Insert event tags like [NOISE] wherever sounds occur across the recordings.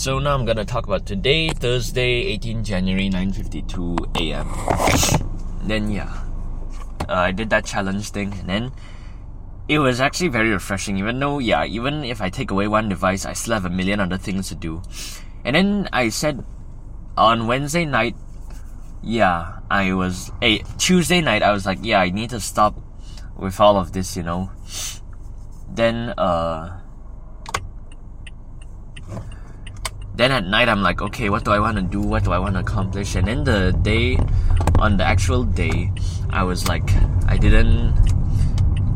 so now I'm gonna talk about today, Thursday, 18 January, 9:52 a.m. Then yeah, uh, I did that challenge thing, and then it was actually very refreshing. Even though yeah, even if I take away one device, I still have a million other things to do. And then I said on Wednesday night, yeah, I was a hey, Tuesday night. I was like, yeah, I need to stop with all of this, you know. Then uh then at night I'm like, okay, what do I want to do? What do I want to accomplish? And then the day, on the actual day, I was like, I didn't,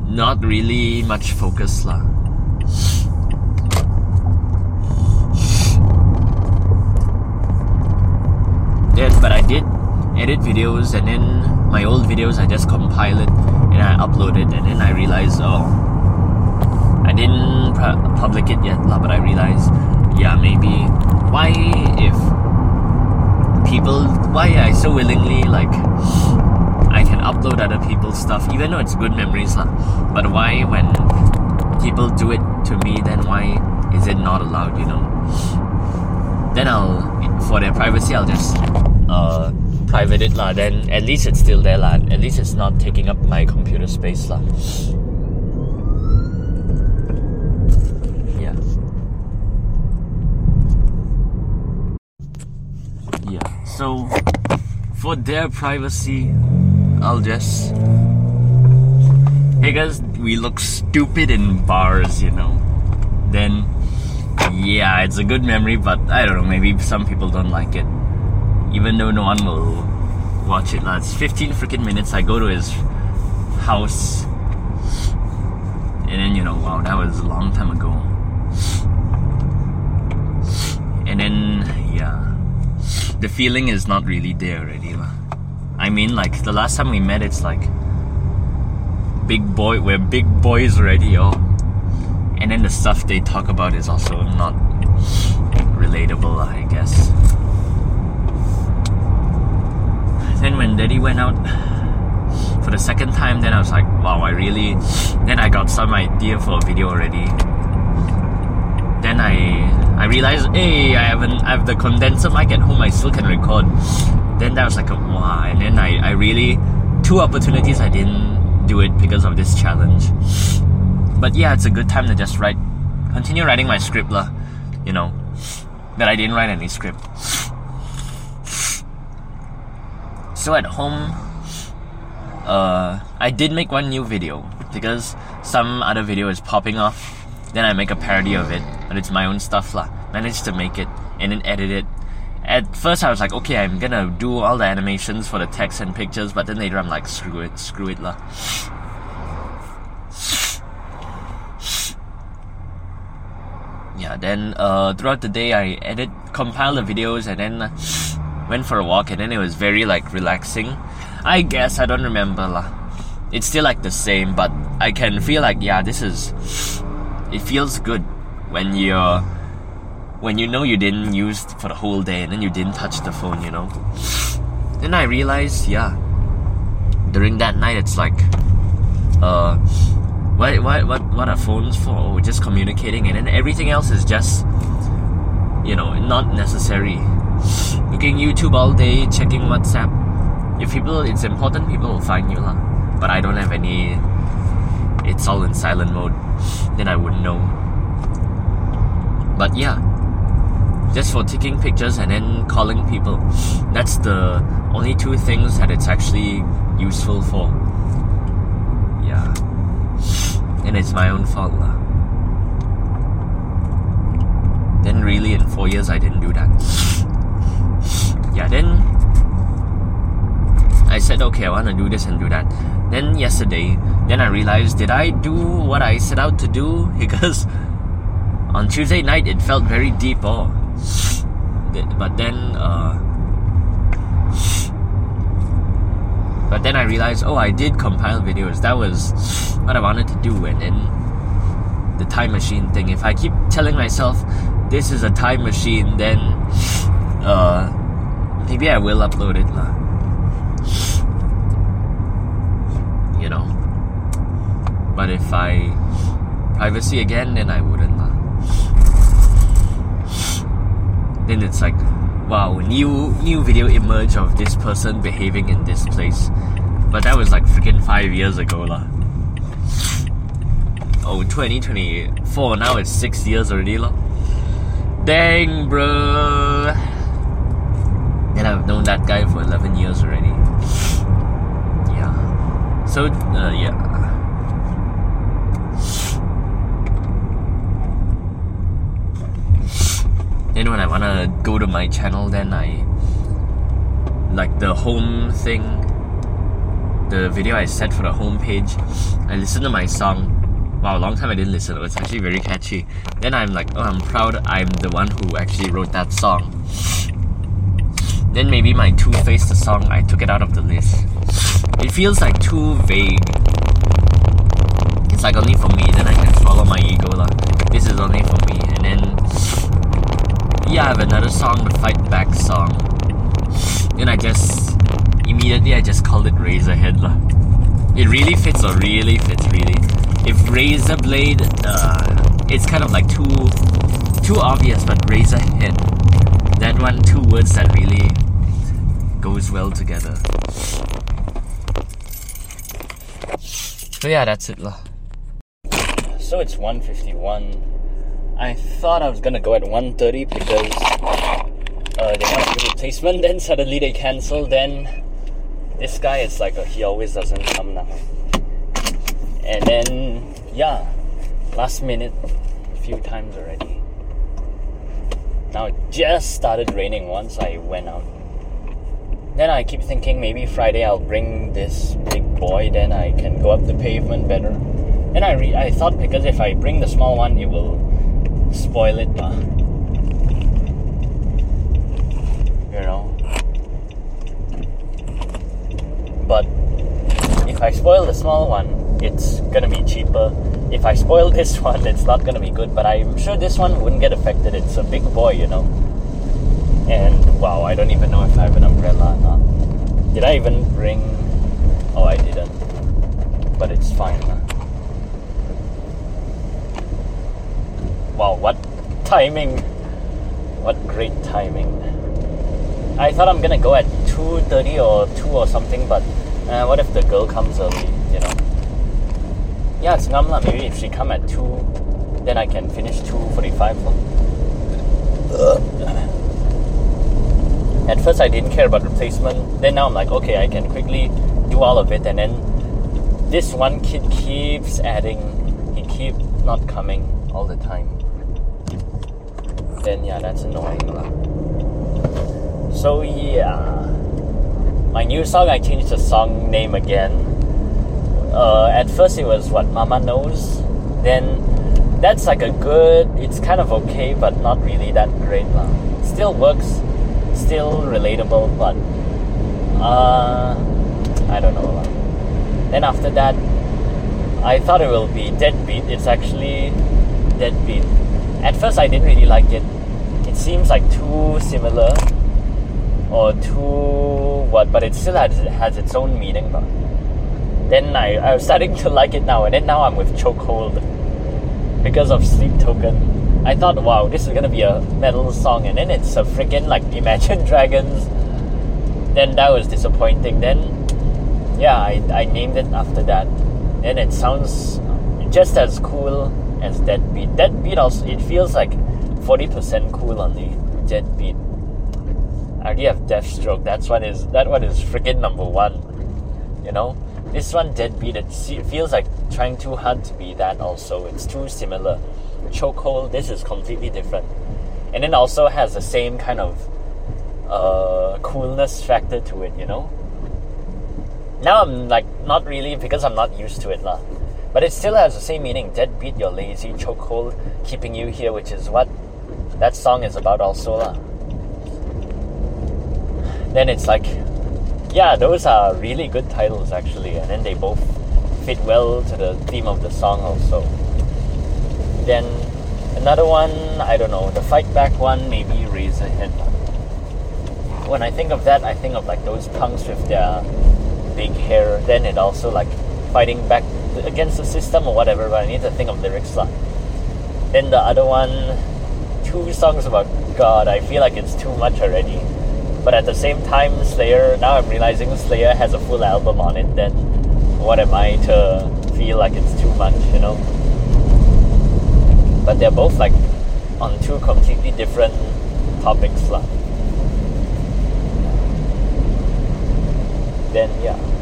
not really much focus lah. Then, but I did edit videos and then my old videos I just compile it and I upload it and then I realized, oh, I didn't public it yet but I realized yeah, maybe why if people why I so willingly like I can upload other people's stuff even though it's good memories lah. But why when people do it to me then why is it not allowed, you know? Then I'll for their privacy I'll just uh private it lah, then at least it's still there lah. At least it's not taking up my computer space lah. So, for their privacy, I'll just. Hey guys, we look stupid in bars, you know. Then, yeah, it's a good memory, but I don't know, maybe some people don't like it. Even though no one will watch it. It's 15 freaking minutes. I go to his house, and then, you know, wow, that was a long time ago. And then, the feeling is not really there already. I mean, like the last time we met, it's like big boy. We're big boys already, oh. And then the stuff they talk about is also not relatable, I guess. Then when Daddy went out for the second time, then I was like, wow, I really. Then I got some idea for a video already. Then I I realized, hey, I haven't, I have the condenser mic at home. I still can record. Then that was like a wow. And then I, I really, two opportunities I didn't do it because of this challenge. But yeah, it's a good time to just write, continue writing my script lah. You know, that I didn't write any script. So at home, uh, I did make one new video because some other video is popping off then I make a parody of it, but it's my own stuff lah. Managed to make it and then edit it. At first I was like, okay, I'm gonna do all the animations for the text and pictures, but then later I'm like, screw it, screw it lah. Yeah, then uh, throughout the day I edit, compile the videos, and then uh, went for a walk, and then it was very like relaxing. I guess I don't remember lah. It's still like the same, but I can feel like yeah, this is it feels good when you're when you know you didn't use for the whole day and then you didn't touch the phone, you know. Then I realized, yeah, during that night it's like, uh, what what what what are phones for? Oh, just communicating, and then everything else is just, you know, not necessary. Looking YouTube all day, checking WhatsApp. If people, it's important, people will find you lah. But I don't have any it's all in silent mode, then I wouldn't know. But yeah, just for taking pictures and then calling people, that's the only two things that it's actually useful for. Yeah. And it's my own fault. Lah. Then, really, in four years, I didn't do that. Yeah, then I said, okay, I want to do this and do that. Then yesterday, then I realized, did I do what I set out to do? [LAUGHS] Because on Tuesday night it felt very deep. Oh, [SIGHS] but then, uh, [SIGHS] but then I realized, oh, I did compile videos. That was [SIGHS] what I wanted to do, and then the time machine thing. If I keep telling myself this is a time machine, then uh, maybe I will upload it lah. you know. But if I privacy again, then I wouldn't. then it's like, wow, new new video emerge of this person behaving in this place. But that was like freaking five years ago lah. Oh, 2024, now it's six years already lah. Dang, bro. And I've known that guy for 11 years already. Yeah. So, uh, yeah. Then when I wanna go to my channel, then I like the home thing, the video I set for the home page. I listen to my song. Wow, a long time I didn't listen. It was actually very catchy. Then I'm like, oh, I'm proud I'm the one who actually wrote that song. Then maybe my Two Face the song, I took it out of the list. It feels like too vague. It's like only for me, then I can swallow my ego. La. This is only for me. And then, yeah, I have another song, the Fight Back song. Then I just, immediately I just called it Razorhead. La. It really fits or really fits, really. If Razor Blade, uh, it's kind of like too, too obvious, but Razorhead, that one, two words that really goes well together. So yeah, that's it lah. So it's 151. I thought I was gonna go at 1.30 because uh, they want to do replacement, [LAUGHS] then suddenly they cancel, then this guy is like, a, he always doesn't come now. And then, yeah, last minute, a few times already. Now it just started raining once I went out. Then I keep thinking maybe Friday I'll bring this big boy, then I can go up the pavement better. And I re- I thought because if I bring the small one, it will spoil it, uh, you know. But if I spoil the small one, it's gonna be cheaper. If I spoil [LAUGHS] this one, it's not gonna be good. But I'm sure this one wouldn't get affected. It's a big boy, you know. And wow, I don't even know if I have an umbrella or not. Did I even bring? Oh, I didn't. But it's fine. Huh? Wow, what timing! What great timing! I thought I'm gonna go at two thirty or two or something, but uh, what if the girl comes early? You know? Yeah, it's ngam. Maybe if she come at two, then I can finish two forty-five. At first, I didn't care about replacement. Then now I'm like, okay, I can quickly do all of it, and then this one kid keeps adding. He keep not coming all the time. Then yeah, that's annoying. So yeah, my new song I changed the song name again. Uh, at first it was what Mama knows. Then that's like a good. It's kind of okay, but not really that great. Still works, still relatable, but uh, I don't know lah. Then after that, I thought it will be Deadbeat. It's actually Deadbeat. At first, I didn't really like it. It seems like too similar or too what, but it still has, has its own meaning. But then I, I was starting [LAUGHS] to like it now, and then now I'm with Chokehold because of Sleep Token. I thought, wow, this is gonna be a metal song, and then it's a freaking like [LAUGHS] Imagine Dragons. Then that was disappointing. Then, yeah, I, I named it after that. Then it sounds just as cool as that beat. That beat also, it feels like 40% cool on the dead beat. I already have Deathstroke. That's one is that one is freaking number one. You know, this one dead beat. it feels like trying too hard to be that. Also, it's too similar. Chokehold. This is completely different, and then also has the same kind of uh, coolness factor to it. You know. Now I'm like not really because I'm not used to it lah. But it still has the same meaning. Deadbeat, you're lazy, chokehold, keeping you here, which is what that song is about also lah. Then it's like, yeah, those are really good titles actually, and then they both fit well to the theme of the song also. Then another one, I don't know, the fight back one, maybe Razorhead. When I think of that, I think of like those punks with their big hair. Then it also like fighting back against the system or whatever. But I need to think of lyrics lah. Then the other one, two songs about God, I feel like it's too much already. But at the same time, Slayer, now I'm realizing Slayer has a full album on it, then what am I to feel like it's too much, you know? But they're both like on two completely different topics. Lah. Then, yeah.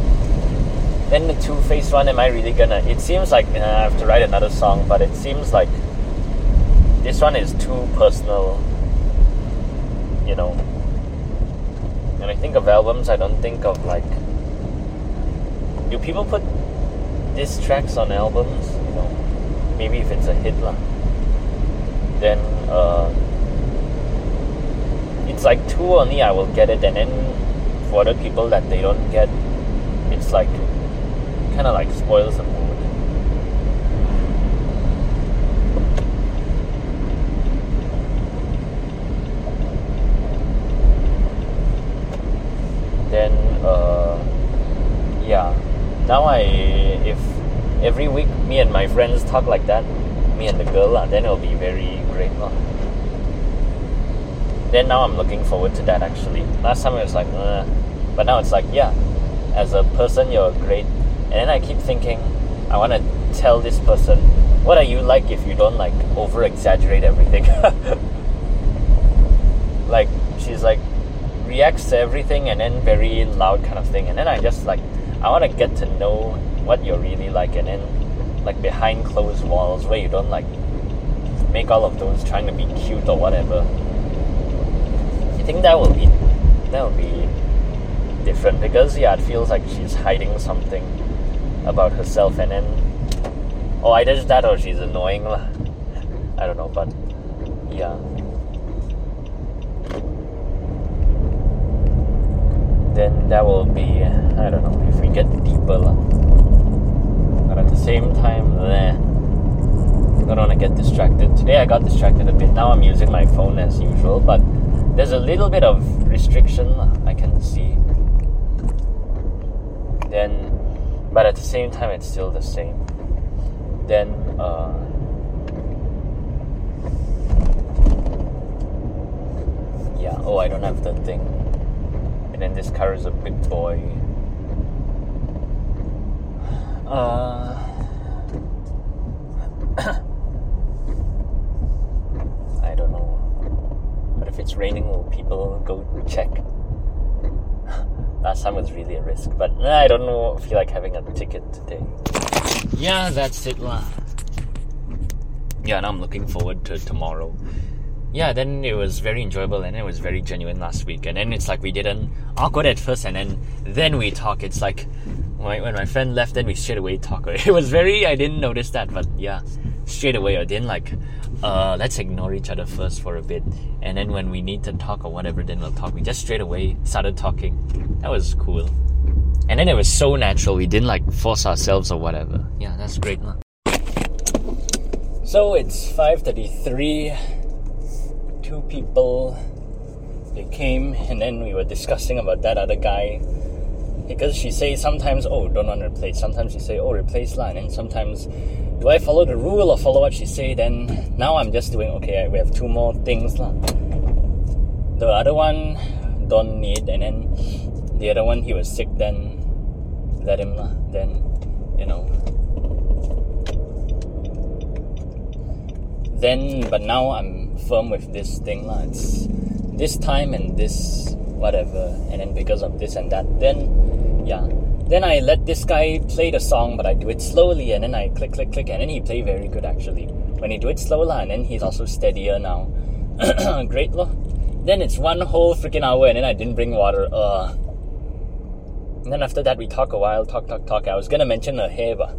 Then the two face one, am I really gonna? It seems like uh, I have to write another song, but it seems like this one is too personal, you know. When I think of albums, I don't think of like. Do people put diss tracks on albums? You know, maybe if it's a hit, lah. Then uh, it's like two only I will get it, and then for other people that they don't get, it's like kind of like spoils the mood. Then, uh, yeah. Now I, if every week me and my friends talk like that, me and the girl, uh, then it'll be very great. Then now I'm looking forward to that actually. Last time it was like, uh, but now it's like, yeah, as a person, you're a great and then I keep thinking, I want to tell this person, what are you like if you don't like over exaggerate everything? [LAUGHS] like, she's like, reacts to everything and then very loud kind of thing. And then I just like, I want to get to know what you're really like and then like behind closed walls where you don't like make all of those trying to be cute or whatever. I think that will be that will be different because yeah, it feels like she's hiding something about herself and then oh either that or she's annoying lah. I don't know but yeah then that will be I don't know if we get deeper lah. but at the same time eh, I don't want to get distracted today I got distracted a bit now I'm using my phone as usual but there's a little bit of restriction I can see then but at the same time it's still the same. Then uh, yeah. Oh I don't have the thing. And then this car is a big boy. Uh, [COUGHS] I don't know. But if it's raining will people go check Last time was really a risk, but I don't know. Feel like having a ticket today. Yeah, that's it lah. Yeah, and I'm looking forward to tomorrow. Yeah, then it was very enjoyable and it was very genuine last week. And then it's like we didn't awkward at first, and then then we talk. It's like when my friend left, then we straight away talk. [LAUGHS] It was very I didn't notice that, but yeah, straight away or didn't like uh, let's ignore each other first for a bit, and then when we need to talk or whatever, then we'll talk. We just straight away started talking. That was cool, and then it was so natural. We didn't like force ourselves or whatever. Yeah, that's great, huh? So it's five thirty-three. Two people. They came, and then we were discussing about that other guy because she say sometimes, oh, don't want to replace. Sometimes she say, oh, replace line, and sometimes do I follow the rule or follow what she say? Then now I'm just doing okay. We have two more things lah. The other one don't need, and then the other one he was sick. Then let him lah. Then you know. Then but now I'm firm with this thing lah. It's this time and this whatever, and then because of this and that, then yeah then I let this guy play the song, but I do it slowly, and then I click, click, click, and then he play very good actually. When he do it slow and then he's also steadier now. [CLEARS THROAT] Great, lo. Then it's one whole freaking hour, and then I didn't bring water. Uh. And then after that, we talk a while, talk, talk, talk. I was gonna mention a hair, but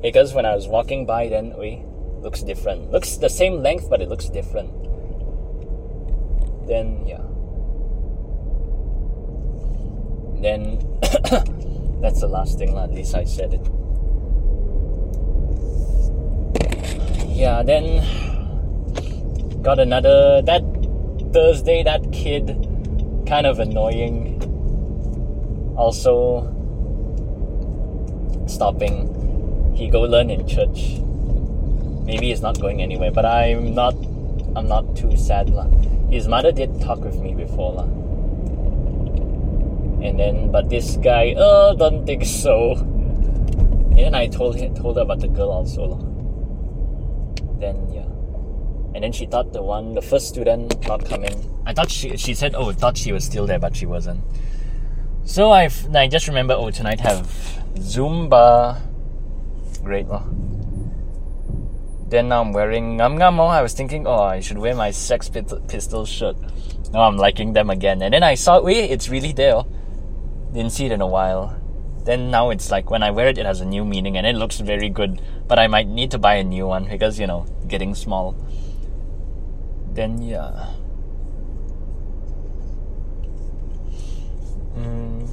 because when I was walking by, then we looks different. Looks the same length, but it looks different. Then yeah. Then [COUGHS] That's the last thing, at least I said it. Yeah, then got another that Thursday that kid kind of annoying. Also stopping. He go learn in church. Maybe he's not going anywhere, but I'm not I'm not too sad lah. His mother did talk with me before lah. And then, but this guy, uh, don't think so. And then I told him, told her about the girl also. Then yeah, and then she thought the one, the first student not coming. I thought she she said, oh, thought she was still there, but she wasn't. So I I just remember, oh, tonight have Zumba. Great lah. Then now I'm wearing Ngam Ngam. I was thinking, oh, I should wear my Sex Pistol shirt. Now I'm liking them again. And then I saw, wait, it's really there. Didn't see it in a while. Then now it's like when I wear it, it has a new meaning and it looks very good. But I might need to buy a new one because, you know, getting small. Then, yeah. Mm.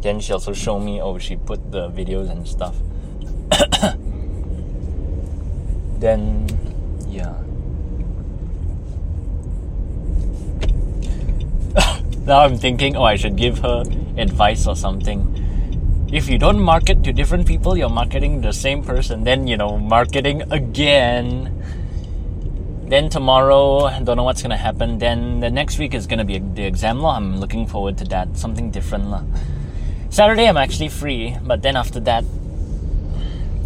Then she also showed me, oh, she put the videos and stuff. [COUGHS] then, yeah. Now I'm thinking, oh, I should give her advice or something. If you don't market to different people, you're marketing the same person. Then, you know, marketing again. Then tomorrow, don't know what's gonna happen. Then the next week is gonna be the exam law. I'm looking forward to that. Something different lah. Saturday I'm actually free, but then after that,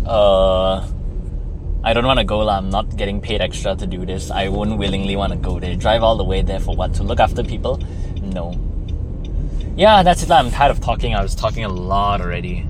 uh, I don't want to go lah. I'm not getting paid extra to do this. I wouldn't willingly want to go there. Drive all the way there for what? To look after people? No. Yeah, that's it. I'm tired of talking. I was talking a lot already.